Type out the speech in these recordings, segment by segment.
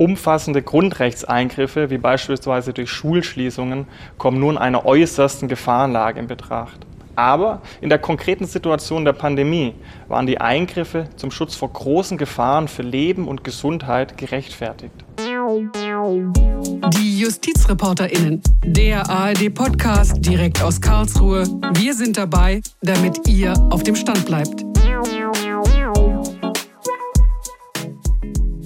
Umfassende Grundrechtseingriffe, wie beispielsweise durch Schulschließungen, kommen nur in einer äußersten Gefahrenlage in Betracht. Aber in der konkreten Situation der Pandemie waren die Eingriffe zum Schutz vor großen Gefahren für Leben und Gesundheit gerechtfertigt. Die JustizreporterInnen, der ARD-Podcast direkt aus Karlsruhe. Wir sind dabei, damit ihr auf dem Stand bleibt.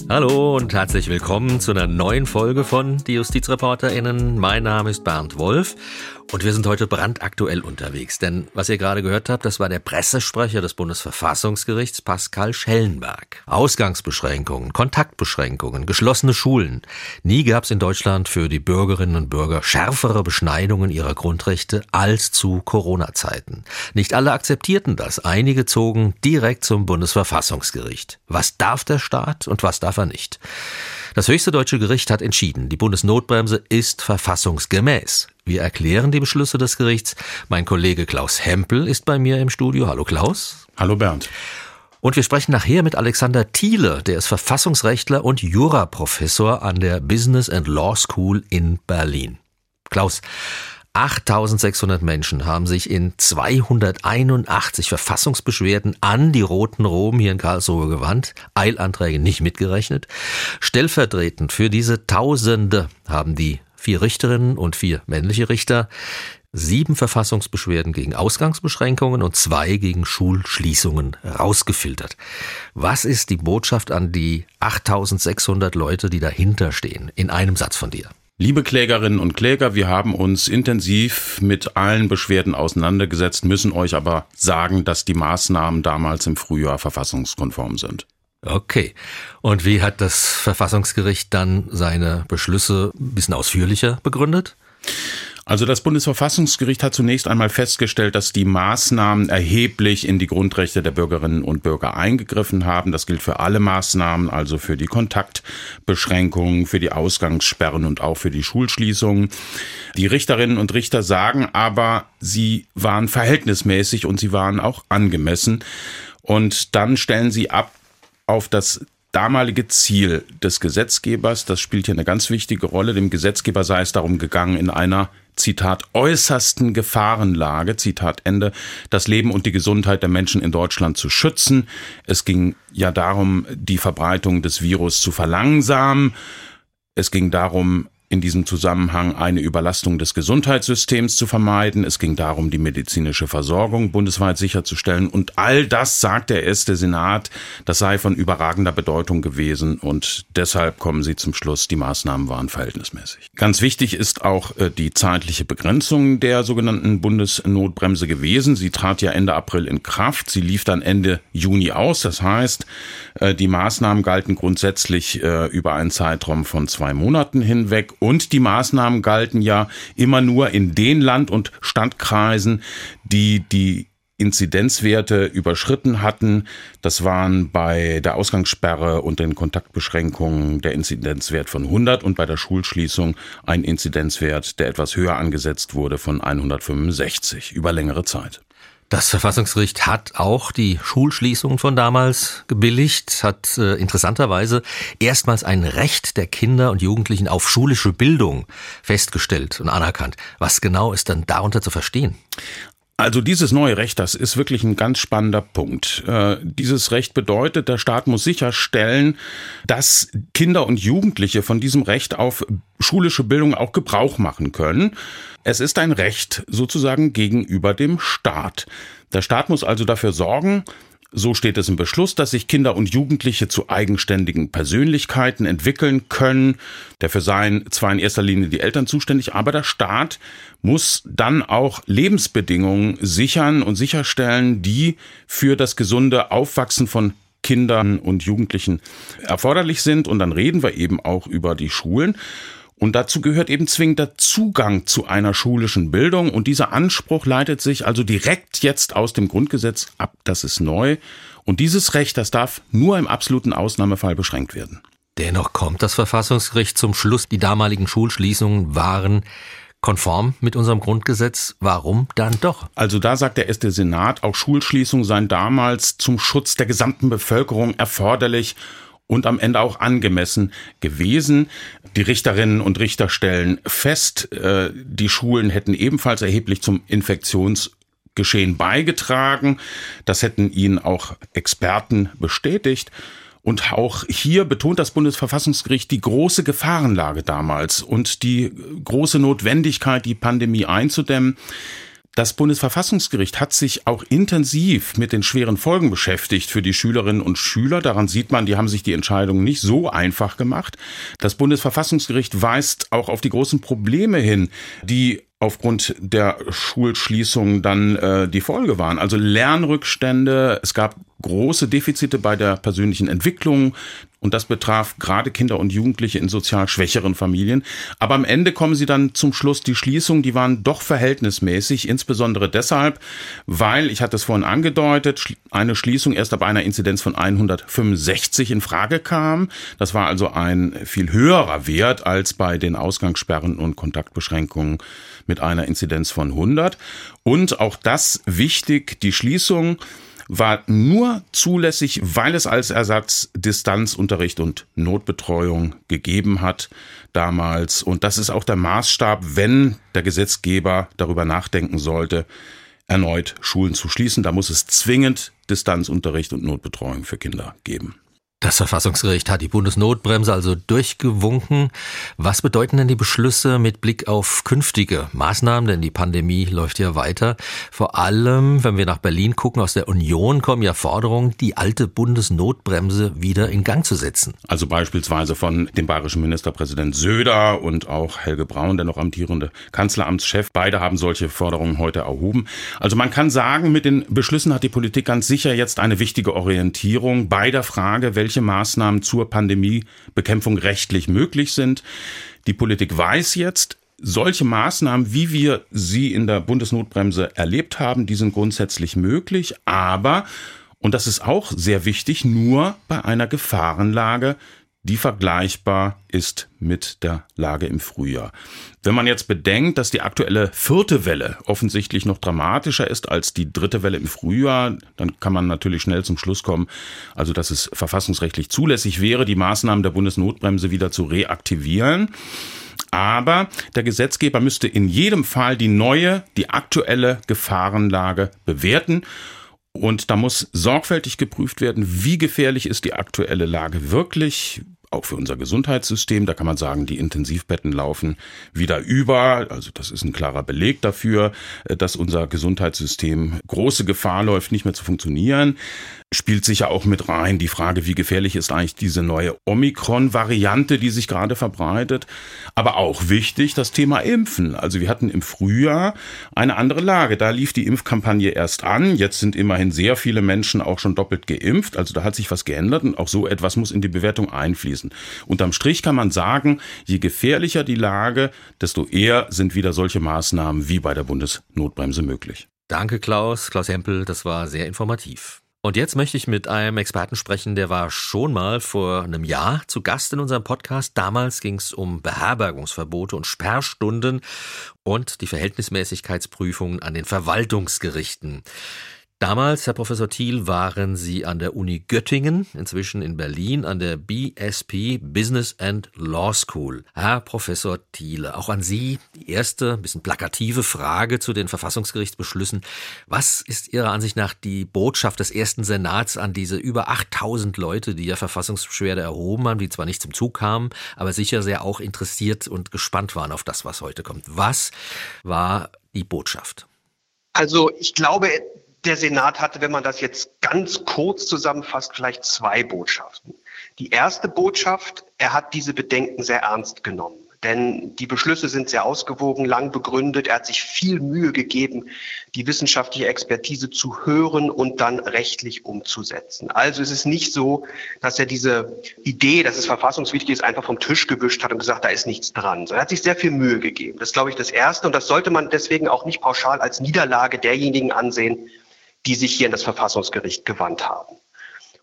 Hallo und herzlich willkommen zu einer neuen Folge von Die JustizreporterInnen. Mein Name ist Bernd Wolf und wir sind heute brandaktuell unterwegs, denn was ihr gerade gehört habt, das war der Pressesprecher des Bundesverfassungsgerichts Pascal Schellenberg. Ausgangsbeschränkungen, Kontaktbeschränkungen, geschlossene Schulen. Nie gab es in Deutschland für die Bürgerinnen und Bürger schärfere Beschneidungen ihrer Grundrechte als zu Corona-Zeiten. Nicht alle akzeptierten das, einige zogen direkt zum Bundesverfassungsgericht. Was darf der Staat und was darf er nicht? Das höchste deutsche Gericht hat entschieden, die Bundesnotbremse ist verfassungsgemäß. Wir erklären die Beschlüsse des Gerichts. Mein Kollege Klaus Hempel ist bei mir im Studio. Hallo Klaus. Hallo Bernd. Und wir sprechen nachher mit Alexander Thiele, der ist Verfassungsrechtler und Juraprofessor an der Business and Law School in Berlin. Klaus, 8600 Menschen haben sich in 281 Verfassungsbeschwerden an die Roten Rom hier in Karlsruhe gewandt, Eilanträge nicht mitgerechnet. Stellvertretend für diese Tausende haben die vier Richterinnen und vier männliche Richter sieben Verfassungsbeschwerden gegen Ausgangsbeschränkungen und zwei gegen Schulschließungen rausgefiltert. Was ist die Botschaft an die 8600 Leute, die dahinter stehen? In einem Satz von dir. Liebe Klägerinnen und Kläger, wir haben uns intensiv mit allen Beschwerden auseinandergesetzt, müssen euch aber sagen, dass die Maßnahmen damals im Frühjahr verfassungskonform sind. Okay. Und wie hat das Verfassungsgericht dann seine Beschlüsse ein bisschen ausführlicher begründet? Also das Bundesverfassungsgericht hat zunächst einmal festgestellt, dass die Maßnahmen erheblich in die Grundrechte der Bürgerinnen und Bürger eingegriffen haben. Das gilt für alle Maßnahmen, also für die Kontaktbeschränkungen, für die Ausgangssperren und auch für die Schulschließungen. Die Richterinnen und Richter sagen aber, sie waren verhältnismäßig und sie waren auch angemessen. Und dann stellen sie ab auf das damalige Ziel des Gesetzgebers, das spielt hier eine ganz wichtige Rolle, dem Gesetzgeber sei es darum gegangen, in einer Zitat, äußersten Gefahrenlage, Zitat Ende, das Leben und die Gesundheit der Menschen in Deutschland zu schützen. Es ging ja darum, die Verbreitung des Virus zu verlangsamen. Es ging darum, in diesem Zusammenhang eine Überlastung des Gesundheitssystems zu vermeiden. Es ging darum, die medizinische Versorgung bundesweit sicherzustellen. Und all das, sagt der erste Senat, das sei von überragender Bedeutung gewesen. Und deshalb kommen sie zum Schluss, die Maßnahmen waren verhältnismäßig. Ganz wichtig ist auch äh, die zeitliche Begrenzung der sogenannten Bundesnotbremse gewesen. Sie trat ja Ende April in Kraft. Sie lief dann Ende Juni aus. Das heißt, äh, die Maßnahmen galten grundsätzlich äh, über einen Zeitraum von zwei Monaten hinweg und die Maßnahmen galten ja immer nur in den Land- und Stadtkreisen, die die Inzidenzwerte überschritten hatten. Das waren bei der Ausgangssperre und den Kontaktbeschränkungen der Inzidenzwert von 100 und bei der Schulschließung ein Inzidenzwert, der etwas höher angesetzt wurde von 165 über längere Zeit. Das Verfassungsgericht hat auch die Schulschließungen von damals gebilligt, hat äh, interessanterweise erstmals ein Recht der Kinder und Jugendlichen auf schulische Bildung festgestellt und anerkannt. Was genau ist dann darunter zu verstehen? Also dieses neue Recht, das ist wirklich ein ganz spannender Punkt. Äh, dieses Recht bedeutet, der Staat muss sicherstellen, dass Kinder und Jugendliche von diesem Recht auf schulische Bildung auch Gebrauch machen können. Es ist ein Recht sozusagen gegenüber dem Staat. Der Staat muss also dafür sorgen, so steht es im Beschluss, dass sich Kinder und Jugendliche zu eigenständigen Persönlichkeiten entwickeln können. Dafür seien zwar in erster Linie die Eltern zuständig, aber der Staat muss dann auch Lebensbedingungen sichern und sicherstellen, die für das gesunde Aufwachsen von Kindern und Jugendlichen erforderlich sind. Und dann reden wir eben auch über die Schulen. Und dazu gehört eben zwingend der Zugang zu einer schulischen Bildung. Und dieser Anspruch leitet sich also direkt jetzt aus dem Grundgesetz ab. Das ist neu. Und dieses Recht, das darf nur im absoluten Ausnahmefall beschränkt werden. Dennoch kommt das Verfassungsgericht zum Schluss, die damaligen Schulschließungen waren konform mit unserem Grundgesetz. Warum dann doch? Also da sagt der erste Senat, auch Schulschließungen seien damals zum Schutz der gesamten Bevölkerung erforderlich und am Ende auch angemessen gewesen. Die Richterinnen und Richter stellen fest, äh, die Schulen hätten ebenfalls erheblich zum Infektionsgeschehen beigetragen. Das hätten ihnen auch Experten bestätigt. Und auch hier betont das Bundesverfassungsgericht die große Gefahrenlage damals und die große Notwendigkeit, die Pandemie einzudämmen. Das Bundesverfassungsgericht hat sich auch intensiv mit den schweren Folgen beschäftigt für die Schülerinnen und Schüler. Daran sieht man, die haben sich die Entscheidung nicht so einfach gemacht. Das Bundesverfassungsgericht weist auch auf die großen Probleme hin, die aufgrund der Schulschließung dann äh, die Folge waren. Also Lernrückstände, es gab große Defizite bei der persönlichen Entwicklung und das betraf gerade Kinder und Jugendliche in sozial schwächeren Familien. Aber am Ende kommen sie dann zum Schluss, die Schließungen, die waren doch verhältnismäßig, insbesondere deshalb, weil, ich hatte es vorhin angedeutet, eine Schließung erst ab einer Inzidenz von 165 in Frage kam. Das war also ein viel höherer Wert als bei den Ausgangssperren und Kontaktbeschränkungen mit einer Inzidenz von 100. Und auch das wichtig, die Schließung war nur zulässig, weil es als Ersatz Distanzunterricht und Notbetreuung gegeben hat damals. Und das ist auch der Maßstab, wenn der Gesetzgeber darüber nachdenken sollte, erneut Schulen zu schließen. Da muss es zwingend Distanzunterricht und Notbetreuung für Kinder geben. Das Verfassungsgericht hat die Bundesnotbremse also durchgewunken. Was bedeuten denn die Beschlüsse mit Blick auf künftige Maßnahmen? Denn die Pandemie läuft ja weiter. Vor allem, wenn wir nach Berlin gucken, aus der Union kommen ja Forderungen, die alte Bundesnotbremse wieder in Gang zu setzen. Also beispielsweise von dem bayerischen Ministerpräsident Söder und auch Helge Braun, der noch amtierende Kanzleramtschef. Beide haben solche Forderungen heute erhoben. Also man kann sagen, mit den Beschlüssen hat die Politik ganz sicher jetzt eine wichtige Orientierung bei der Frage, welche welche Maßnahmen zur Pandemiebekämpfung rechtlich möglich sind. Die Politik weiß jetzt, solche Maßnahmen, wie wir sie in der Bundesnotbremse erlebt haben, die sind grundsätzlich möglich, aber, und das ist auch sehr wichtig, nur bei einer Gefahrenlage, die vergleichbar ist mit der Lage im Frühjahr. Wenn man jetzt bedenkt, dass die aktuelle vierte Welle offensichtlich noch dramatischer ist als die dritte Welle im Frühjahr, dann kann man natürlich schnell zum Schluss kommen, also dass es verfassungsrechtlich zulässig wäre, die Maßnahmen der Bundesnotbremse wieder zu reaktivieren. Aber der Gesetzgeber müsste in jedem Fall die neue, die aktuelle Gefahrenlage bewerten und da muss sorgfältig geprüft werden, wie gefährlich ist die aktuelle Lage wirklich, auch für unser Gesundheitssystem. Da kann man sagen, die Intensivbetten laufen wieder über. Also das ist ein klarer Beleg dafür, äh, dass unser Gesundheitssystem große Gefahr läuft, nicht mehr zu funktionieren spielt sicher auch mit rein die Frage, wie gefährlich ist eigentlich diese neue Omikron-Variante, die sich gerade verbreitet. Aber auch wichtig, das Thema Impfen. Also wir hatten im Frühjahr eine andere Lage. Da lief die Impfkampagne erst an. Jetzt sind immerhin sehr viele Menschen auch schon doppelt geimpft. Also da hat sich was geändert und auch so etwas muss in die Bewertung einfließen. Unterm Strich kann man sagen, je gefährlicher die Lage, desto eher sind wieder solche Maßnahmen wie bei der Bundesnotbremse möglich. Danke, Klaus. Klaus Hempel, das war sehr informativ. Und jetzt möchte ich mit einem Experten sprechen, der war schon mal vor einem Jahr zu Gast in unserem Podcast. Damals ging es um Beherbergungsverbote und Sperrstunden und die Verhältnismäßigkeitsprüfungen an den Verwaltungsgerichten. Damals, Herr Professor Thiel, waren Sie an der Uni Göttingen, inzwischen in Berlin, an der BSP Business and Law School. Herr Professor Thiele, auch an Sie die erste, bisschen plakative Frage zu den Verfassungsgerichtsbeschlüssen. Was ist Ihrer Ansicht nach die Botschaft des ersten Senats an diese über 8000 Leute, die ja Verfassungsbeschwerde erhoben haben, die zwar nicht zum Zug kamen, aber sicher sehr auch interessiert und gespannt waren auf das, was heute kommt? Was war die Botschaft? Also ich glaube, der Senat hatte, wenn man das jetzt ganz kurz zusammenfasst, vielleicht zwei Botschaften. Die erste Botschaft, er hat diese Bedenken sehr ernst genommen. Denn die Beschlüsse sind sehr ausgewogen, lang begründet. Er hat sich viel Mühe gegeben, die wissenschaftliche Expertise zu hören und dann rechtlich umzusetzen. Also es ist nicht so, dass er diese Idee, dass es verfassungswidrig ist, einfach vom Tisch gewischt hat und gesagt, da ist nichts dran. Er hat sich sehr viel Mühe gegeben. Das ist, glaube ich, das Erste. Und das sollte man deswegen auch nicht pauschal als Niederlage derjenigen ansehen, die sich hier in das Verfassungsgericht gewandt haben.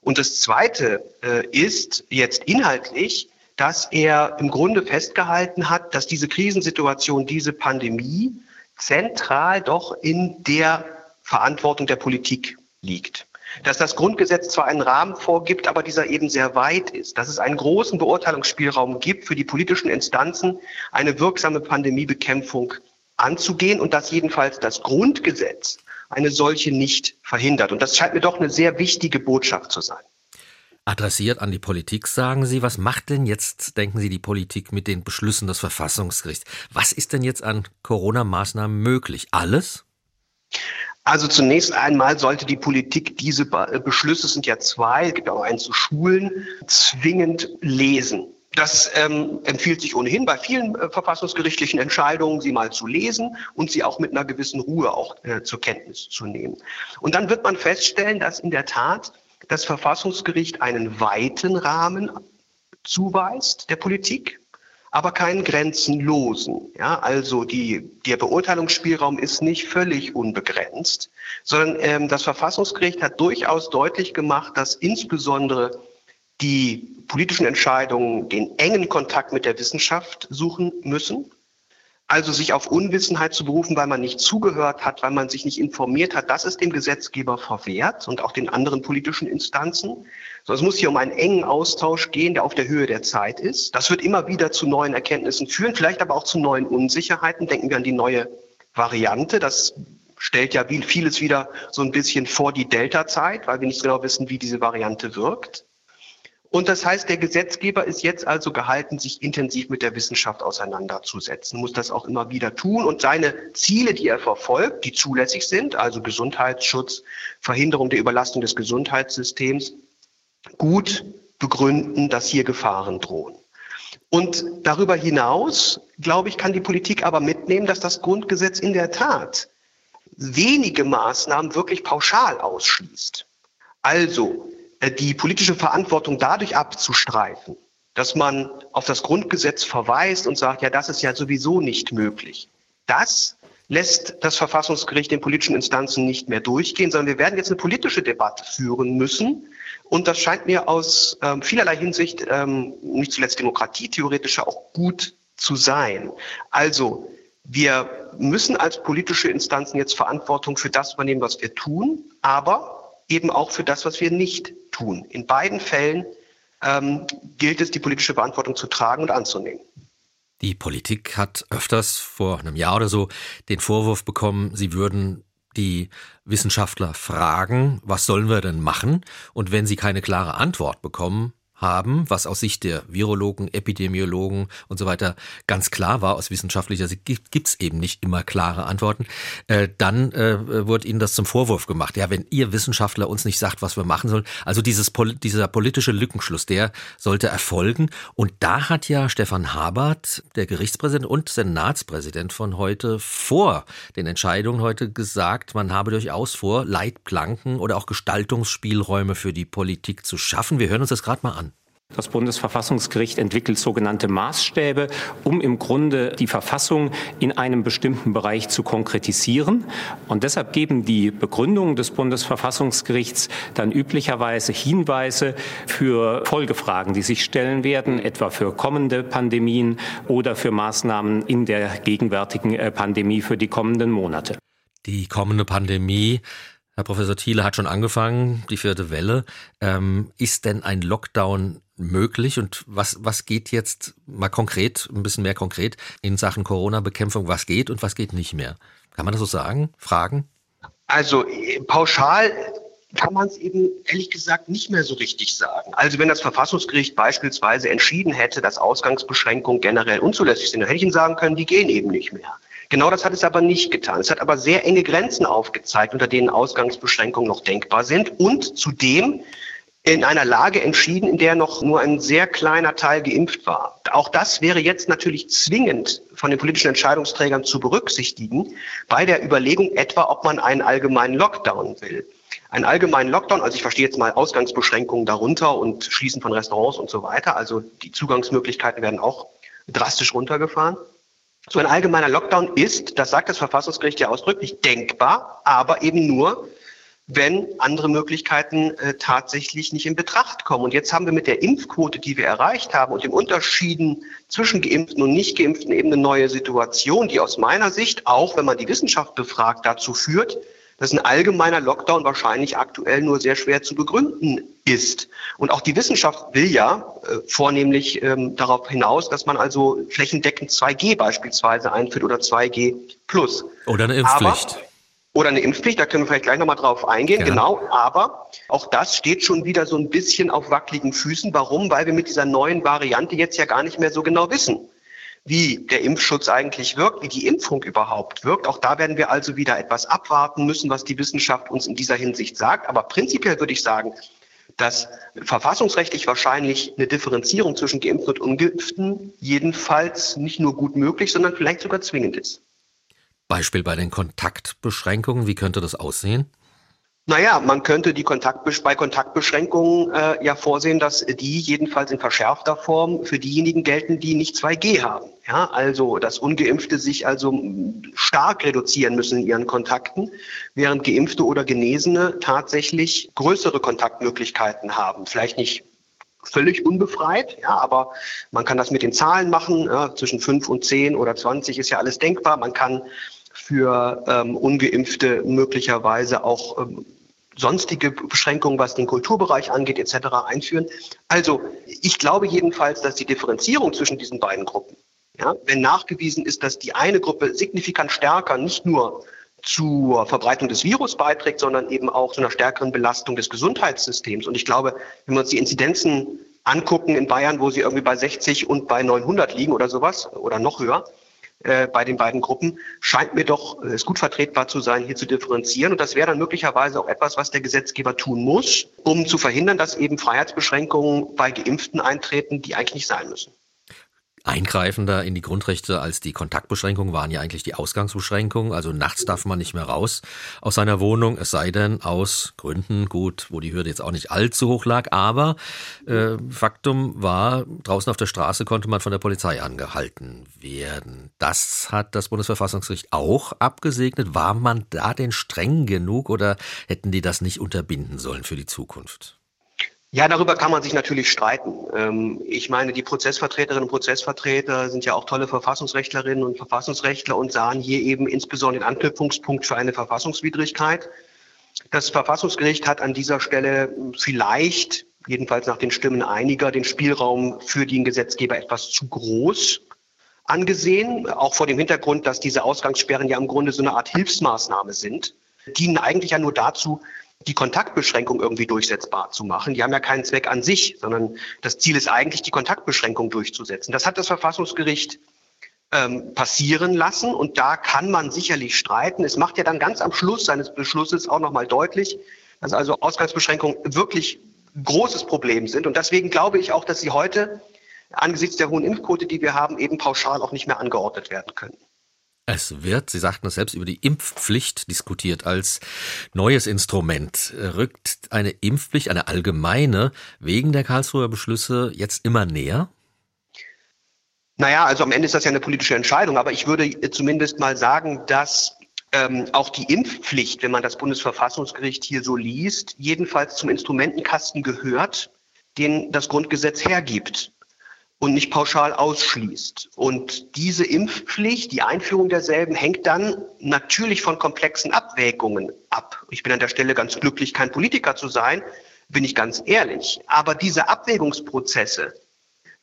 Und das Zweite äh, ist jetzt inhaltlich, dass er im Grunde festgehalten hat, dass diese Krisensituation, diese Pandemie zentral doch in der Verantwortung der Politik liegt. dass das Grundgesetz zwar einen Rahmen vorgibt, aber dieser eben sehr weit ist, dass es einen großen Beurteilungsspielraum gibt für die politischen Instanzen, eine wirksame Pandemiebekämpfung anzugehen und dass jedenfalls das Grundgesetz eine solche nicht verhindert. Und das scheint mir doch eine sehr wichtige Botschaft zu sein. Adressiert an die Politik, sagen Sie, was macht denn jetzt, denken Sie, die Politik mit den Beschlüssen des Verfassungsgerichts? Was ist denn jetzt an Corona-Maßnahmen möglich? Alles? Also zunächst einmal sollte die Politik diese äh, Beschlüsse, es sind ja zwei, es gibt auch einen zu Schulen, zwingend lesen. Das ähm, empfiehlt sich ohnehin bei vielen äh, verfassungsgerichtlichen Entscheidungen, sie mal zu lesen und sie auch mit einer gewissen Ruhe auch äh, zur Kenntnis zu nehmen. Und dann wird man feststellen, dass in der Tat das Verfassungsgericht einen weiten Rahmen zuweist der Politik aber keinen grenzenlosen. Ja, also die, der Beurteilungsspielraum ist nicht völlig unbegrenzt, sondern ähm, das Verfassungsgericht hat durchaus deutlich gemacht, dass insbesondere die politischen Entscheidungen den engen Kontakt mit der Wissenschaft suchen müssen also sich auf Unwissenheit zu berufen, weil man nicht zugehört hat, weil man sich nicht informiert hat, das ist dem Gesetzgeber verwehrt und auch den anderen politischen Instanzen. So, es muss hier um einen engen Austausch gehen, der auf der Höhe der Zeit ist. Das wird immer wieder zu neuen Erkenntnissen führen, vielleicht aber auch zu neuen Unsicherheiten. Denken wir an die neue Variante. Das stellt ja vieles wieder so ein bisschen vor die Delta-Zeit, weil wir nicht genau wissen, wie diese Variante wirkt. Und das heißt, der Gesetzgeber ist jetzt also gehalten, sich intensiv mit der Wissenschaft auseinanderzusetzen, muss das auch immer wieder tun und seine Ziele, die er verfolgt, die zulässig sind, also Gesundheitsschutz, Verhinderung der Überlastung des Gesundheitssystems, gut begründen, dass hier Gefahren drohen. Und darüber hinaus, glaube ich, kann die Politik aber mitnehmen, dass das Grundgesetz in der Tat wenige Maßnahmen wirklich pauschal ausschließt. Also die politische Verantwortung dadurch abzustreifen, dass man auf das Grundgesetz verweist und sagt, ja, das ist ja sowieso nicht möglich. Das lässt das Verfassungsgericht den politischen Instanzen nicht mehr durchgehen, sondern wir werden jetzt eine politische Debatte führen müssen. Und das scheint mir aus ähm, vielerlei Hinsicht, ähm, nicht zuletzt demokratietheoretischer, auch gut zu sein. Also wir müssen als politische Instanzen jetzt Verantwortung für das übernehmen, was wir tun, aber eben auch für das, was wir nicht tun. In beiden Fällen ähm, gilt es, die politische Verantwortung zu tragen und anzunehmen. Die Politik hat öfters vor einem Jahr oder so den Vorwurf bekommen, sie würden die Wissenschaftler fragen, was sollen wir denn machen? Und wenn sie keine klare Antwort bekommen, haben, was aus Sicht der Virologen, Epidemiologen und so weiter ganz klar war, aus wissenschaftlicher Sicht gibt es eben nicht immer klare Antworten, äh, dann äh, wurde ihnen das zum Vorwurf gemacht. Ja, wenn ihr Wissenschaftler uns nicht sagt, was wir machen sollen, also dieses, dieser politische Lückenschluss, der sollte erfolgen. Und da hat ja Stefan Habert, der Gerichtspräsident und Senatspräsident von heute, vor den Entscheidungen heute gesagt, man habe durchaus vor, Leitplanken oder auch Gestaltungsspielräume für die Politik zu schaffen. Wir hören uns das gerade mal an. Das Bundesverfassungsgericht entwickelt sogenannte Maßstäbe, um im Grunde die Verfassung in einem bestimmten Bereich zu konkretisieren. Und deshalb geben die Begründungen des Bundesverfassungsgerichts dann üblicherweise Hinweise für Folgefragen, die sich stellen werden, etwa für kommende Pandemien oder für Maßnahmen in der gegenwärtigen äh, Pandemie für die kommenden Monate. Die kommende Pandemie Herr Professor Thiele hat schon angefangen, die vierte Welle. Ähm, ist denn ein Lockdown möglich und was, was geht jetzt mal konkret, ein bisschen mehr konkret in Sachen Corona-Bekämpfung, was geht und was geht nicht mehr? Kann man das so sagen? Fragen? Also pauschal kann man es eben ehrlich gesagt nicht mehr so richtig sagen. Also wenn das Verfassungsgericht beispielsweise entschieden hätte, dass Ausgangsbeschränkungen generell unzulässig sind, dann hätte ich Ihnen sagen können, die gehen eben nicht mehr. Genau das hat es aber nicht getan. Es hat aber sehr enge Grenzen aufgezeigt, unter denen Ausgangsbeschränkungen noch denkbar sind und zudem in einer Lage entschieden, in der noch nur ein sehr kleiner Teil geimpft war. Auch das wäre jetzt natürlich zwingend von den politischen Entscheidungsträgern zu berücksichtigen bei der Überlegung etwa, ob man einen allgemeinen Lockdown will. Einen allgemeinen Lockdown, also ich verstehe jetzt mal Ausgangsbeschränkungen darunter und Schließen von Restaurants und so weiter. Also die Zugangsmöglichkeiten werden auch drastisch runtergefahren. So ein allgemeiner Lockdown ist, das sagt das Verfassungsgericht ja ausdrücklich, denkbar, aber eben nur, wenn andere Möglichkeiten äh, tatsächlich nicht in Betracht kommen. Und jetzt haben wir mit der Impfquote, die wir erreicht haben und den Unterschieden zwischen Geimpften und Nicht-Geimpften eben eine neue Situation, die aus meiner Sicht, auch wenn man die Wissenschaft befragt, dazu führt, dass ein allgemeiner Lockdown wahrscheinlich aktuell nur sehr schwer zu begründen ist. Und auch die Wissenschaft will ja äh, vornehmlich ähm, darauf hinaus, dass man also flächendeckend 2G beispielsweise einführt oder 2G plus. Oder eine Impfpflicht. Aber, oder eine Impfpflicht, da können wir vielleicht gleich nochmal drauf eingehen, ja. genau. Aber auch das steht schon wieder so ein bisschen auf wackeligen Füßen. Warum? Weil wir mit dieser neuen Variante jetzt ja gar nicht mehr so genau wissen wie der Impfschutz eigentlich wirkt, wie die Impfung überhaupt wirkt. Auch da werden wir also wieder etwas abwarten müssen, was die Wissenschaft uns in dieser Hinsicht sagt. Aber prinzipiell würde ich sagen, dass verfassungsrechtlich wahrscheinlich eine Differenzierung zwischen Geimpften und Ungeimpften jedenfalls nicht nur gut möglich, sondern vielleicht sogar zwingend ist. Beispiel bei den Kontaktbeschränkungen, wie könnte das aussehen? Naja, man könnte die Kontaktbesch bei Kontaktbeschränkungen äh, ja vorsehen, dass die jedenfalls in verschärfter Form für diejenigen gelten, die nicht 2G haben. Ja, also, dass Ungeimpfte sich also stark reduzieren müssen in ihren Kontakten, während Geimpfte oder Genesene tatsächlich größere Kontaktmöglichkeiten haben. Vielleicht nicht völlig unbefreit, ja, aber man kann das mit den Zahlen machen. Ja, zwischen fünf und zehn oder zwanzig ist ja alles denkbar. Man kann für ähm, ungeimpfte möglicherweise auch ähm, sonstige Beschränkungen, was den Kulturbereich angeht, etc. einführen. Also ich glaube jedenfalls, dass die Differenzierung zwischen diesen beiden Gruppen, ja, wenn nachgewiesen ist, dass die eine Gruppe signifikant stärker nicht nur zur Verbreitung des Virus beiträgt, sondern eben auch zu einer stärkeren Belastung des Gesundheitssystems. Und ich glaube, wenn wir uns die Inzidenzen angucken in Bayern, wo sie irgendwie bei 60 und bei 900 liegen oder sowas oder noch höher, äh, bei den beiden Gruppen, scheint mir doch äh, es gut vertretbar zu sein, hier zu differenzieren. Und das wäre dann möglicherweise auch etwas, was der Gesetzgeber tun muss, um zu verhindern, dass eben Freiheitsbeschränkungen bei Geimpften eintreten, die eigentlich nicht sein müssen. Eingreifender in die Grundrechte als die Kontaktbeschränkungen waren ja eigentlich die Ausgangsbeschränkungen. Also nachts darf man nicht mehr raus aus seiner Wohnung, es sei denn aus Gründen, gut, wo die Hürde jetzt auch nicht allzu hoch lag. Aber äh, Faktum war, draußen auf der Straße konnte man von der Polizei angehalten werden. Das hat das Bundesverfassungsgericht auch abgesegnet. War man da denn streng genug oder hätten die das nicht unterbinden sollen für die Zukunft? Ja, darüber kann man sich natürlich streiten. Ähm, ich meine, die Prozessvertreterinnen und Prozessvertreter sind ja auch tolle Verfassungsrechtlerinnen und Verfassungsrechtler und sahen hier eben insbesondere den Anknüpfungspunkt für eine Verfassungswidrigkeit. Das Verfassungsgericht hat an dieser Stelle vielleicht, jedenfalls nach den Stimmen einiger, den Spielraum für den Gesetzgeber etwas zu groß angesehen, auch vor dem Hintergrund, dass diese Ausgangssperren ja im Grunde so eine Art Hilfsmaßnahme sind, dienen eigentlich ja nur dazu, die Kontaktbeschränkung irgendwie durchsetzbar zu machen. Die haben ja keinen Zweck an sich, sondern das Ziel ist eigentlich, die Kontaktbeschränkung durchzusetzen. Das hat das Verfassungsgericht ähm, passieren lassen und da kann man sicherlich streiten. Es macht ja dann ganz am Schluss seines Beschlusses auch nochmal deutlich, dass also Ausgangsbeschränkungen wirklich großes Problem sind. Und deswegen glaube ich auch, dass sie heute angesichts der hohen Impfquote, die wir haben, eben pauschal auch nicht mehr angeordnet werden können. Es wird, Sie sagten es selbst, über die Impfpflicht diskutiert als neues Instrument. Rückt eine Impfpflicht, eine allgemeine, wegen der Karlsruher Beschlüsse jetzt immer näher? Naja, also am Ende ist das ja eine politische Entscheidung, aber ich würde zumindest mal sagen, dass ähm, auch die Impfpflicht, wenn man das Bundesverfassungsgericht hier so liest, jedenfalls zum Instrumentenkasten gehört, den das Grundgesetz hergibt und nicht pauschal ausschließt. Und diese Impfpflicht, die Einführung derselben, hängt dann natürlich von komplexen Abwägungen ab. Ich bin an der Stelle ganz glücklich, kein Politiker zu sein, bin ich ganz ehrlich. Aber diese Abwägungsprozesse,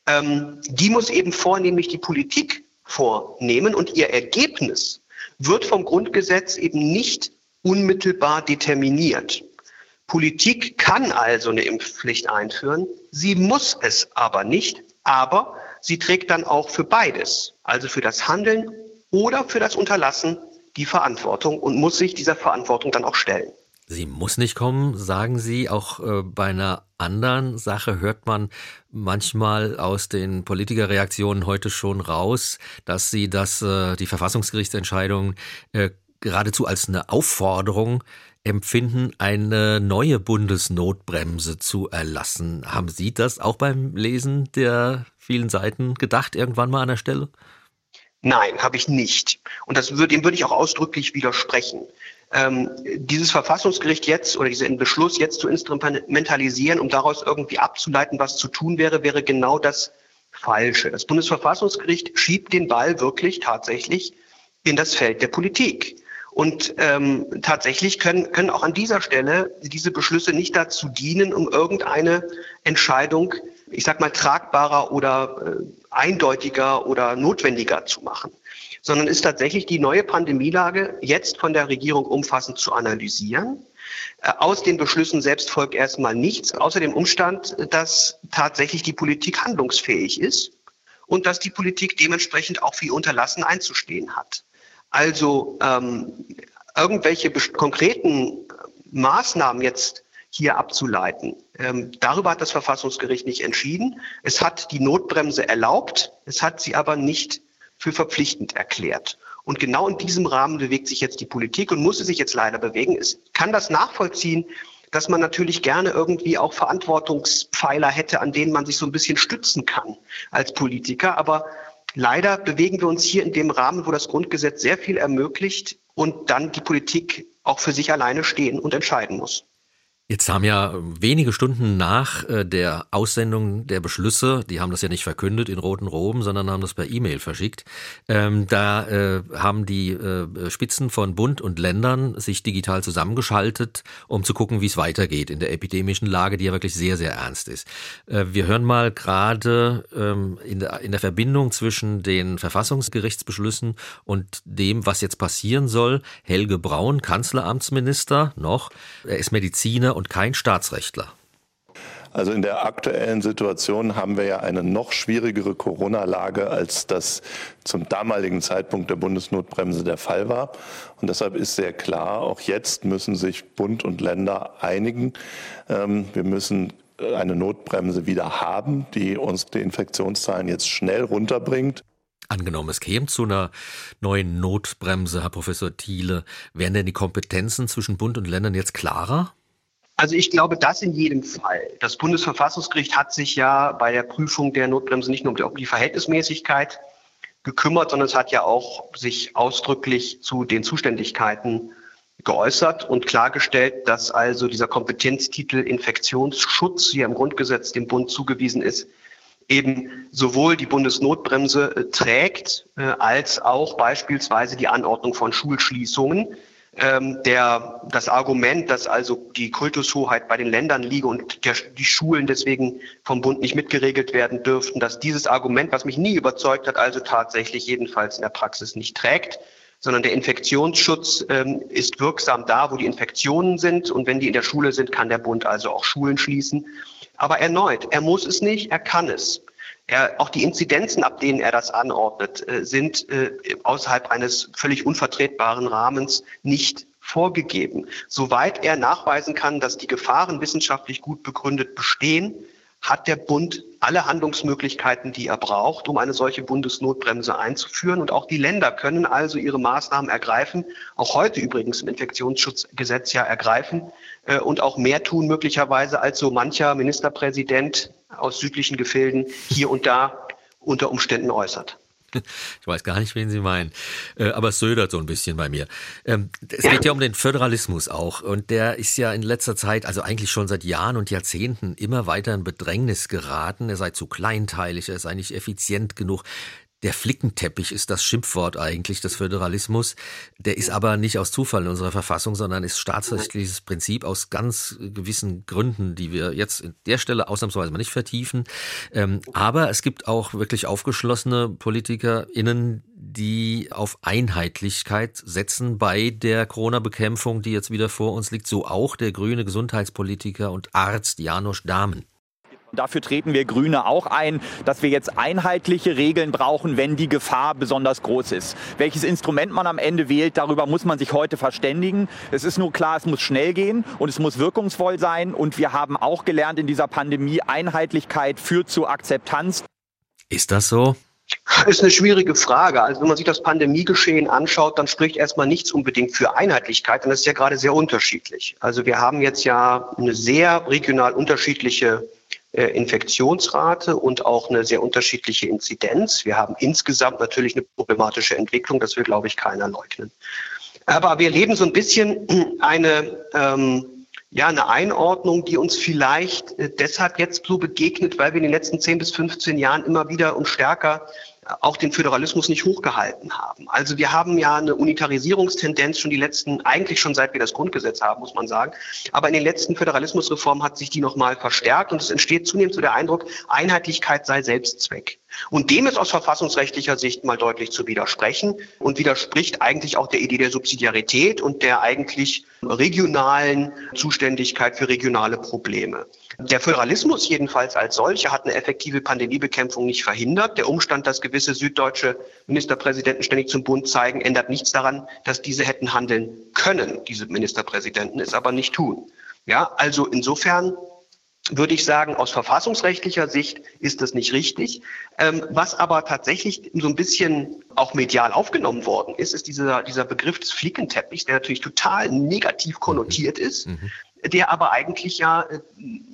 ähm, die muss eben vornehmlich die Politik vornehmen und ihr Ergebnis wird vom Grundgesetz eben nicht unmittelbar determiniert. Politik kann also eine Impfpflicht einführen, sie muss es aber nicht, aber sie trägt dann auch für beides, also für das Handeln oder für das Unterlassen, die Verantwortung und muss sich dieser Verantwortung dann auch stellen. Sie muss nicht kommen, sagen Sie. Auch äh, bei einer anderen Sache hört man manchmal aus den Politikerreaktionen heute schon raus, dass Sie das, äh, die Verfassungsgerichtsentscheidung äh, geradezu als eine Aufforderung empfinden, eine neue Bundesnotbremse zu erlassen. Haben Sie das auch beim Lesen der vielen Seiten gedacht, irgendwann mal an der Stelle? Nein, habe ich nicht. Und das würde, dem würde ich auch ausdrücklich widersprechen. Ähm, dieses Verfassungsgericht jetzt oder diesen Beschluss jetzt zu instrumentalisieren, um daraus irgendwie abzuleiten, was zu tun wäre, wäre genau das Falsche. Das Bundesverfassungsgericht schiebt den Ball wirklich tatsächlich in das Feld der Politik. Und ähm, tatsächlich können, können auch an dieser Stelle diese Beschlüsse nicht dazu dienen, um irgendeine Entscheidung, ich sag mal, tragbarer oder äh, eindeutiger oder notwendiger zu machen, sondern ist tatsächlich die neue Pandemielage jetzt von der Regierung umfassend zu analysieren. Äh, aus den Beschlüssen selbst folgt erstmal nichts, außer dem Umstand, dass tatsächlich die Politik handlungsfähig ist und dass die Politik dementsprechend auch wie unterlassen einzustehen hat. Also ähm, irgendwelche konkreten Maßnahmen jetzt hier abzuleiten. Ähm, darüber hat das Verfassungsgericht nicht entschieden. Es hat die Notbremse erlaubt, es hat sie aber nicht für verpflichtend erklärt. Und genau in diesem Rahmen bewegt sich jetzt die Politik und muss sie sich jetzt leider bewegen. Es kann das nachvollziehen, dass man natürlich gerne irgendwie auch Verantwortungspfeiler hätte, an denen man sich so ein bisschen stützen kann als Politiker. Aber Leider bewegen wir uns hier in dem Rahmen, wo das Grundgesetz sehr viel ermöglicht und dann die Politik auch für sich alleine stehen und entscheiden muss. Jetzt haben ja wenige Stunden nach äh, der Aussendung der Beschlüsse, die haben das ja nicht verkündet in roten Roben, sondern haben das per E-Mail verschickt. Ähm, da äh, haben die äh, Spitzen von Bund und Ländern sich digital zusammengeschaltet, um zu gucken, wie es weitergeht in der epidemischen Lage, die ja wirklich sehr, sehr ernst ist. Äh, wir hören mal gerade ähm, in, der, in der Verbindung zwischen den Verfassungsgerichtsbeschlüssen und dem, was jetzt passieren soll. Helge Braun, Kanzleramtsminister noch, er ist Mediziner und kein Staatsrechtler. Also in der aktuellen Situation haben wir ja eine noch schwierigere Corona-Lage, als das zum damaligen Zeitpunkt der Bundesnotbremse der Fall war. Und deshalb ist sehr klar, auch jetzt müssen sich Bund und Länder einigen. Ähm, wir müssen eine Notbremse wieder haben, die uns die Infektionszahlen jetzt schnell runterbringt. Angenommen, es käme zu einer neuen Notbremse, Herr Professor Thiele, wären denn die Kompetenzen zwischen Bund und Ländern jetzt klarer? Also ich glaube, das in jedem Fall. Das Bundesverfassungsgericht hat sich ja bei der Prüfung der Notbremse nicht nur um die Verhältnismäßigkeit gekümmert, sondern es hat ja auch sich ausdrücklich zu den Zuständigkeiten geäußert und klargestellt, dass also dieser Kompetenztitel Infektionsschutz hier im Grundgesetz dem Bund zugewiesen ist, eben sowohl die Bundesnotbremse äh, trägt, äh, als auch beispielsweise die Anordnung von Schulschließungen ähm, der, das Argument, dass also die Kultushoheit bei den Ländern liege und der, die Schulen deswegen vom Bund nicht mitgeregelt werden dürften, dass dieses Argument, was mich nie überzeugt hat, also tatsächlich jedenfalls in der Praxis nicht trägt, sondern der Infektionsschutz ähm, ist wirksam da, wo die Infektionen sind. Und wenn die in der Schule sind, kann der Bund also auch Schulen schließen. Aber erneut, er muss es nicht, er kann es. Er, auch die Inzidenzen, ab denen er das anordnet, äh, sind äh, außerhalb eines völlig unvertretbaren Rahmens nicht vorgegeben. Soweit er nachweisen kann, dass die Gefahren wissenschaftlich gut begründet bestehen, hat der Bund alle Handlungsmöglichkeiten, die er braucht, um eine solche Bundesnotbremse einzuführen. Und auch die Länder können also ihre Maßnahmen ergreifen, auch heute übrigens im Infektionsschutzgesetz ja ergreifen äh, und auch mehr tun möglicherweise als so mancher Ministerpräsident aus südlichen Gefilden hier und da unter Umständen äußert. Ich weiß gar nicht, wen Sie meinen. Äh, aber es södert so ein bisschen bei mir. Ähm, es geht ja um den Föderalismus auch. Und der ist ja in letzter Zeit, also eigentlich schon seit Jahren und Jahrzehnten, immer weiter in Bedrängnis geraten. Er sei zu kleinteilig, er sei nicht effizient genug. Der Flickenteppich ist das Schimpfwort eigentlich des Föderalismus. Der ist aber nicht aus Zufall in unserer Verfassung, sondern ist staatsrechtliches Prinzip aus ganz gewissen Gründen, die wir jetzt in der Stelle ausnahmsweise mal nicht vertiefen. Ähm, aber es gibt auch wirklich aufgeschlossene PolitikerInnen, die auf Einheitlichkeit setzen bei der Corona-Bekämpfung, die jetzt wieder vor uns liegt. So auch der grüne Gesundheitspolitiker und Arzt Janusz Dahmen. Dafür treten wir Grüne auch ein, dass wir jetzt einheitliche Regeln brauchen, wenn die Gefahr besonders groß ist. Welches Instrument man am Ende wählt, darüber muss man sich heute verständigen. Es ist nur klar, es muss schnell gehen und es muss wirkungsvoll sein. Und wir haben auch gelernt in dieser Pandemie, Einheitlichkeit führt zu Akzeptanz. Ist das so? Ist eine schwierige Frage. Also wenn man sich das Pandemiegeschehen anschaut, dann spricht erstmal nichts unbedingt für Einheitlichkeit. Und das ist ja gerade sehr unterschiedlich. Also wir haben jetzt ja eine sehr regional unterschiedliche Infektionsrate und auch eine sehr unterschiedliche Inzidenz. Wir haben insgesamt natürlich eine problematische Entwicklung, das will, glaube ich, keiner leugnen. Aber wir leben so ein bisschen eine, ähm, ja, eine Einordnung, die uns vielleicht äh, deshalb jetzt so begegnet, weil wir in den letzten 10 bis 15 Jahren immer wieder und stärker auch den Föderalismus nicht hochgehalten haben. Also wir haben ja eine Unitarisierungstendenz schon die letzten, eigentlich schon seit wir das Grundgesetz haben, muss man sagen. Aber in den letzten Föderalismusreformen hat sich die nochmal verstärkt und es entsteht zunehmend so der Eindruck, Einheitlichkeit sei Selbstzweck. Und dem ist aus verfassungsrechtlicher Sicht mal deutlich zu widersprechen und widerspricht eigentlich auch der Idee der Subsidiarität und der eigentlich regionalen Zuständigkeit für regionale Probleme. Der Föderalismus jedenfalls als solcher hat eine effektive Pandemiebekämpfung nicht verhindert. Der Umstand, dass gewisse süddeutsche Ministerpräsidenten ständig zum Bund zeigen, ändert nichts daran, dass diese hätten handeln können, diese Ministerpräsidenten, es aber nicht tun. Ja, also insofern würde ich sagen, aus verfassungsrechtlicher Sicht ist das nicht richtig. Ähm, was aber tatsächlich so ein bisschen auch medial aufgenommen worden ist, ist dieser, dieser Begriff des Flickenteppichs, der natürlich total negativ konnotiert ist. Mhm der aber eigentlich ja äh,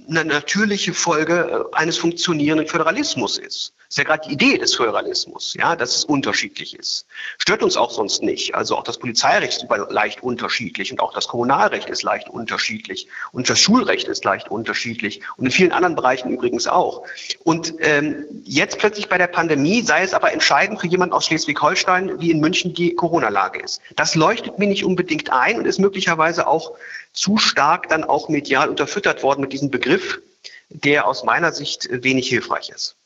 eine natürliche Folge äh, eines funktionierenden Föderalismus ist. Ist ja gerade die Idee des Föderalismus, ja, dass es unterschiedlich ist. Stört uns auch sonst nicht. Also auch das Polizeirecht ist leicht unterschiedlich und auch das Kommunalrecht ist leicht unterschiedlich und das Schulrecht ist leicht unterschiedlich und in vielen anderen Bereichen übrigens auch. Und ähm, jetzt plötzlich bei der Pandemie sei es aber entscheidend für jemanden aus Schleswig-Holstein, wie in München die Corona-Lage ist. Das leuchtet mir nicht unbedingt ein und ist möglicherweise auch zu stark dann auch medial unterfüttert worden mit diesem Begriff, der aus meiner Sicht wenig hilfreich ist.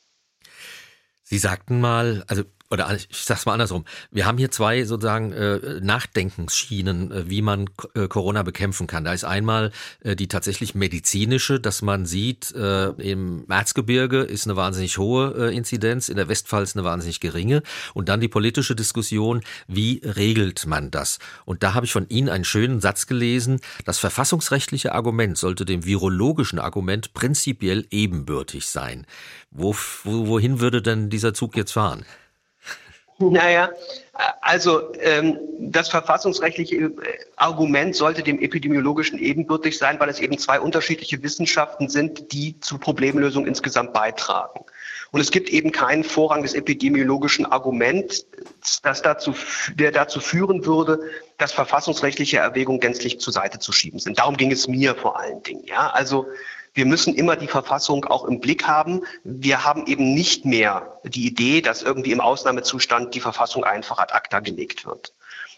Sie sagten mal, also oder ich sag's mal andersrum. Wir haben hier zwei sozusagen äh, Nachdenkensschienen, äh, wie man äh, Corona bekämpfen kann. Da ist einmal äh, die tatsächlich medizinische, dass man sieht, äh, im Erzgebirge ist eine wahnsinnig hohe äh, Inzidenz, in der Westpfalz eine wahnsinnig geringe. Und dann die politische Diskussion, wie regelt man das? Und da habe ich von Ihnen einen schönen Satz gelesen, das verfassungsrechtliche Argument sollte dem virologischen Argument prinzipiell ebenbürtig sein. Wo, wohin würde denn dieser Zug jetzt fahren? Naja, also ähm, das verfassungsrechtliche äh, Argument sollte dem epidemiologischen ebenbürtig sein, weil es eben zwei unterschiedliche Wissenschaften sind, die zur Problemlösung insgesamt beitragen. Und es gibt eben keinen Vorrang des epidemiologischen Arguments, das dazu, der dazu führen würde, dass verfassungsrechtliche Erwägungen gänzlich zur Seite zu schieben sind. Darum ging es mir vor allen Dingen. Ja, also wir müssen immer die Verfassung auch im Blick haben. Wir haben eben nicht mehr die Idee, dass irgendwie im Ausnahmezustand die Verfassung einfach ad acta gelegt wird.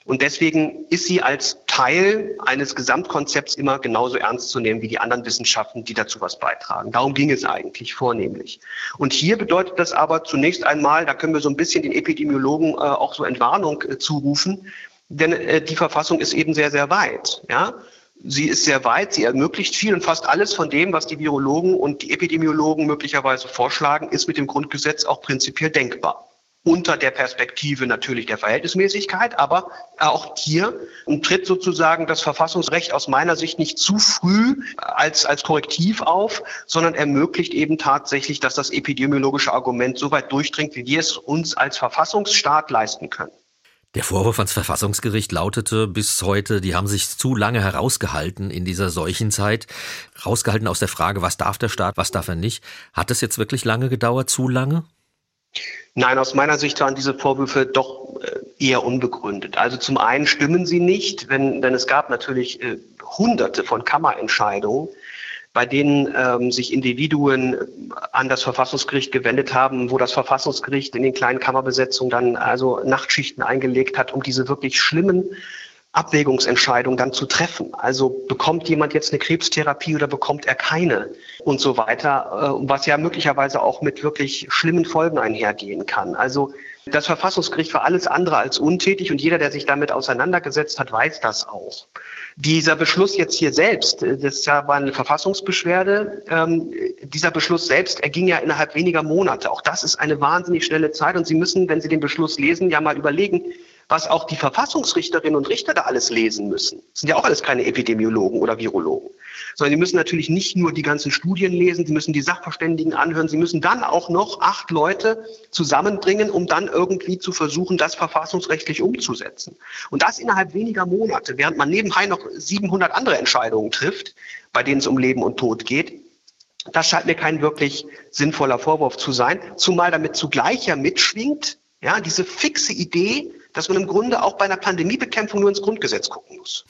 Und deswegen ist sie als Teil eines Gesamtkonzepts immer genauso ernst zu nehmen wie die anderen Wissenschaften, die dazu was beitragen. Darum ging es eigentlich vornehmlich. Und hier bedeutet das aber zunächst einmal, da können wir so ein bisschen den Epidemiologen äh, auch so Entwarnung äh, zurufen, denn äh, die Verfassung ist eben sehr, sehr weit. Ja? Sie ist sehr weit, sie ermöglicht viel und fast alles von dem, was die Virologen und die Epidemiologen möglicherweise vorschlagen, ist mit dem Grundgesetz auch prinzipiell denkbar. Unter der Perspektive natürlich der Verhältnismäßigkeit, aber auch hier tritt sozusagen das Verfassungsrecht aus meiner Sicht nicht zu früh als, als Korrektiv auf, sondern ermöglicht eben tatsächlich, dass das epidemiologische Argument so weit durchdringt, wie wir es uns als Verfassungsstaat leisten können. Der Vorwurf ans Verfassungsgericht lautete bis heute, die haben sich zu lange herausgehalten in dieser Seuchenzeit, rausgehalten aus der Frage, was darf der Staat, was darf er nicht. Hat es jetzt wirklich lange gedauert, zu lange? Nein, aus meiner Sicht waren diese Vorwürfe doch äh, eher unbegründet. Also zum einen stimmen sie nicht, wenn, denn es gab natürlich äh, hunderte von Kammerentscheidungen, bei denen ähm, sich Individuen an das Verfassungsgericht gewendet haben, wo das Verfassungsgericht in den kleinen Kammerbesetzungen dann also Nachtschichten eingelegt hat, um diese wirklich schlimmen Abwägungsentscheidungen dann zu treffen. Also bekommt jemand jetzt eine Krebstherapie oder bekommt er keine und so weiter, äh, was ja möglicherweise auch mit wirklich schlimmen Folgen einhergehen kann. Also das Verfassungsgericht war alles andere als untätig und jeder, der sich damit auseinandergesetzt hat, weiß das auch. Dieser Beschluss jetzt hier selbst, äh, das war eine Verfassungsbeschwerde, ähm, dieser Beschluss selbst erging ja innerhalb weniger Monate. Auch das ist eine wahnsinnig schnelle Zeit und Sie müssen, wenn Sie den Beschluss lesen, ja mal überlegen, was auch die Verfassungsrichterinnen und Richter da alles lesen müssen. Das sind ja auch alles keine Epidemiologen oder Virologen. Sondern sie müssen natürlich nicht nur die ganzen Studien lesen, sie müssen die Sachverständigen anhören, sie müssen dann auch noch acht Leute zusammenbringen, um dann irgendwie zu versuchen, das verfassungsrechtlich umzusetzen. Und das innerhalb weniger Monate, während man nebenbei noch 700 andere Entscheidungen trifft, bei denen es um Leben und Tod geht. Das scheint mir kein wirklich sinnvoller Vorwurf zu sein, zumal damit zugleich ja mitschwingt, ja, diese fixe Idee, dass man im Grunde auch bei einer Pandemiebekämpfung nur ins Grundgesetz gucken muss.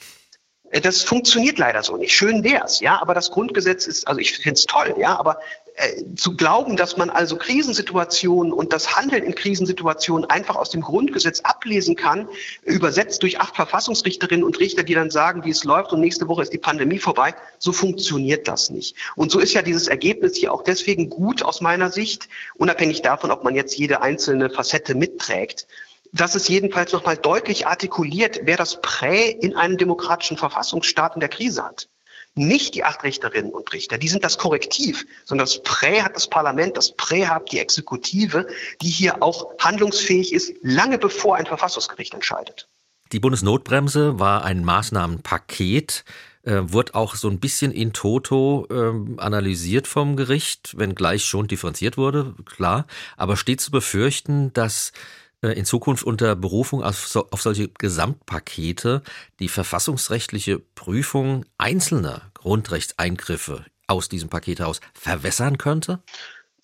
Äh, das funktioniert leider so nicht. Schön wär's, ja, aber das Grundgesetz ist, also ich finde es toll, ja, aber äh, zu glauben, dass man also Krisensituationen und das Handeln in Krisensituationen einfach aus dem Grundgesetz ablesen kann, übersetzt durch acht Verfassungsrichterinnen und Richter, die dann sagen, wie es läuft und nächste Woche ist die Pandemie vorbei, so funktioniert das nicht. Und so ist ja dieses Ergebnis hier auch deswegen gut aus meiner Sicht, unabhängig davon, ob man jetzt jede einzelne Facette mitträgt dass es jedenfalls nochmal deutlich artikuliert, wer das Prä in einem demokratischen Verfassungsstaat in der Krise hat nicht die acht Richterinnen und Richter, die sind das Korrektiv, sondern das Prä hat das Parlament, das Prä hat die Exekutive, die hier auch handlungsfähig ist, lange bevor ein Verfassungsgericht entscheidet. Die Bundesnotbremse war ein Maßnahmenpaket, äh, wurde auch so ein bisschen in toto äh, analysiert vom Gericht, wenngleich schon differenziert wurde, klar. Aber steht zu befürchten, dass in Zukunft unter Berufung auf, so, auf solche Gesamtpakete die verfassungsrechtliche Prüfung einzelner Grundrechtseingriffe aus diesem Paket heraus verwässern könnte?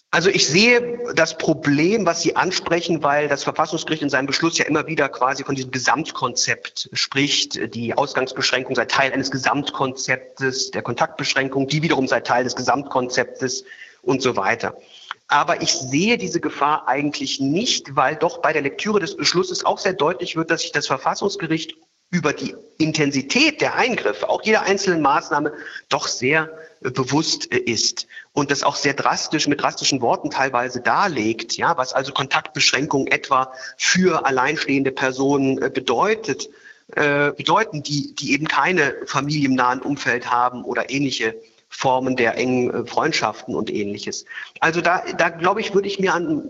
Also ich sehe das Problem, was Sie ansprechen, weil das Verfassungsgericht in seinem Beschluss ja immer wieder quasi von diesem Gesamtkonzept spricht. Die Ausgangsbeschränkung sei Teil eines Gesamtkonzeptes, der Kontaktbeschränkung, die wiederum sei Teil des Gesamtkonzeptes und so weiter. Aber ich sehe diese Gefahr eigentlich nicht, weil doch bei der Lektüre des Beschlusses auch sehr deutlich wird, dass sich das Verfassungsgericht über die Intensität der Eingriffe, auch jeder einzelnen Maßnahme, doch sehr äh, bewusst äh, ist. Und das auch sehr drastisch mit drastischen Worten teilweise darlegt, ja, was also Kontaktbeschränkungen etwa für alleinstehende Personen äh, bedeutet, äh, bedeuten, die, die eben keine Familie im nahen Umfeld haben oder ähnliche Formen der engen äh, Freundschaften und ähnliches. Also da, da glaube ich, würde ich mir an,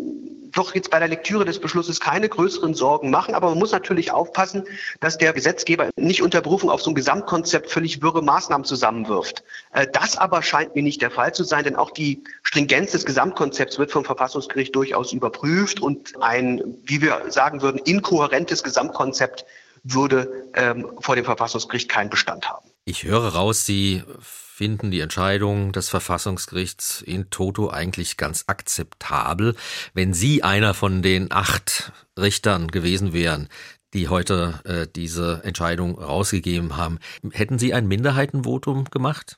doch jetzt bei der Lektüre des Beschlusses keine größeren Sorgen machen. Aber man muss natürlich aufpassen, dass der Gesetzgeber nicht unter Berufung auf so ein Gesamtkonzept völlig wirre Maßnahmen zusammenwirft. Äh, das aber scheint mir nicht der Fall zu sein, denn auch die Stringenz des Gesamtkonzepts wird vom Verfassungsgericht durchaus überprüft und ein, wie wir sagen würden, inkohärentes Gesamtkonzept würde ähm, vor dem Verfassungsgericht keinen Bestand haben. Ich höre raus, Sie finden die Entscheidung des Verfassungsgerichts in toto eigentlich ganz akzeptabel. Wenn Sie einer von den acht Richtern gewesen wären, die heute äh, diese Entscheidung rausgegeben haben, hätten Sie ein Minderheitenvotum gemacht?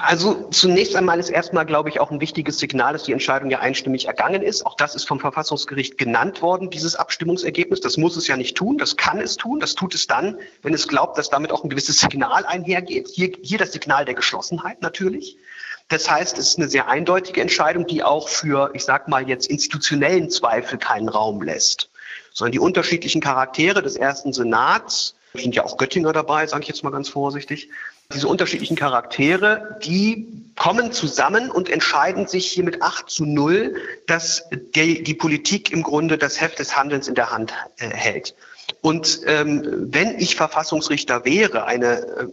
Also zunächst einmal ist erstmal, glaube ich, auch ein wichtiges Signal, dass die Entscheidung ja einstimmig ergangen ist. Auch das ist vom Verfassungsgericht genannt worden, dieses Abstimmungsergebnis. Das muss es ja nicht tun, das kann es tun. Das tut es dann, wenn es glaubt, dass damit auch ein gewisses Signal einhergeht. Hier, hier das Signal der Geschlossenheit natürlich. Das heißt, es ist eine sehr eindeutige Entscheidung, die auch für, ich sag mal jetzt, institutionellen Zweifel keinen Raum lässt. Sondern die unterschiedlichen Charaktere des ersten Senats, sind ja auch Göttinger dabei, sage ich jetzt mal ganz vorsichtig, diese unterschiedlichen Charaktere, die kommen zusammen und entscheiden sich hier mit 8 zu 0, dass die, die Politik im Grunde das Heft des Handelns in der Hand äh, hält. Und ähm, wenn ich Verfassungsrichter wäre, eine äh,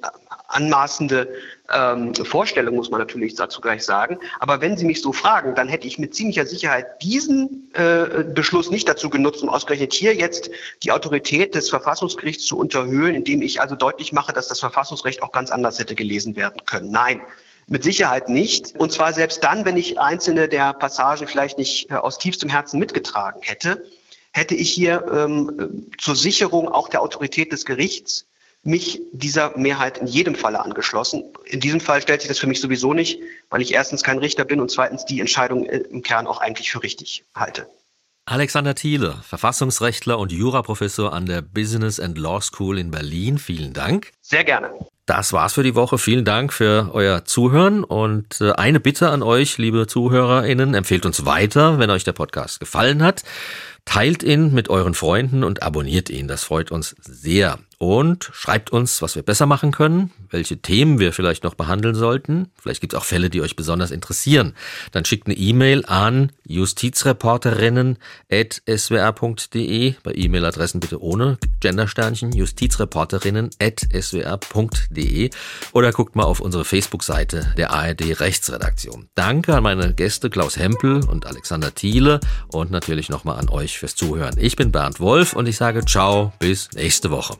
anmaßende ähm, Vorstellung, muss man natürlich dazu gleich sagen. Aber wenn Sie mich so fragen, dann hätte ich mit ziemlicher Sicherheit diesen äh, Beschluss nicht dazu genutzt, um ausgerechnet hier jetzt die Autorität des Verfassungsgerichts zu unterhöhlen, indem ich also deutlich mache, dass das Verfassungsrecht auch ganz anders hätte gelesen werden können. Nein. Mit Sicherheit nicht. Und zwar selbst dann, wenn ich einzelne der Passagen vielleicht nicht äh, aus tiefstem Herzen mitgetragen hätte, hätte ich hier ähm, zur Sicherung auch der Autorität des Gerichts mich dieser Mehrheit in jedem Falle angeschlossen. In diesem Fall stellt sich das für mich sowieso nicht, weil ich erstens kein Richter bin und zweitens die Entscheidung äh, im Kern auch eigentlich für richtig halte. Alexander Thiele, Verfassungsrechtler und Juraprofessor an der Business and Law School in Berlin. Vielen Dank. Sehr gerne. Das war's für die Woche. Vielen Dank für euer Zuhören und äh, eine Bitte an euch, liebe ZuhörerInnen, empfehlt uns weiter, wenn euch der Podcast gefallen hat. Teilt ihn mit euren Freunden und abonniert ihn. Das freut uns sehr und schreibt uns, was wir besser machen können, welche Themen wir vielleicht noch behandeln sollten. Vielleicht gibt es auch Fälle, die euch besonders interessieren. Dann schickt eine E-Mail an justizreporterinnen.swr.de. Bei E-Mail-Adressen bitte ohne Gendersternchen. justizreporterinnen.swr.de. Oder guckt mal auf unsere Facebook-Seite der ARD Rechtsredaktion. Danke an meine Gäste Klaus Hempel und Alexander Thiele und natürlich nochmal an euch fürs Zuhören. Ich bin Bernd Wolf und ich sage ciao, bis nächste Woche.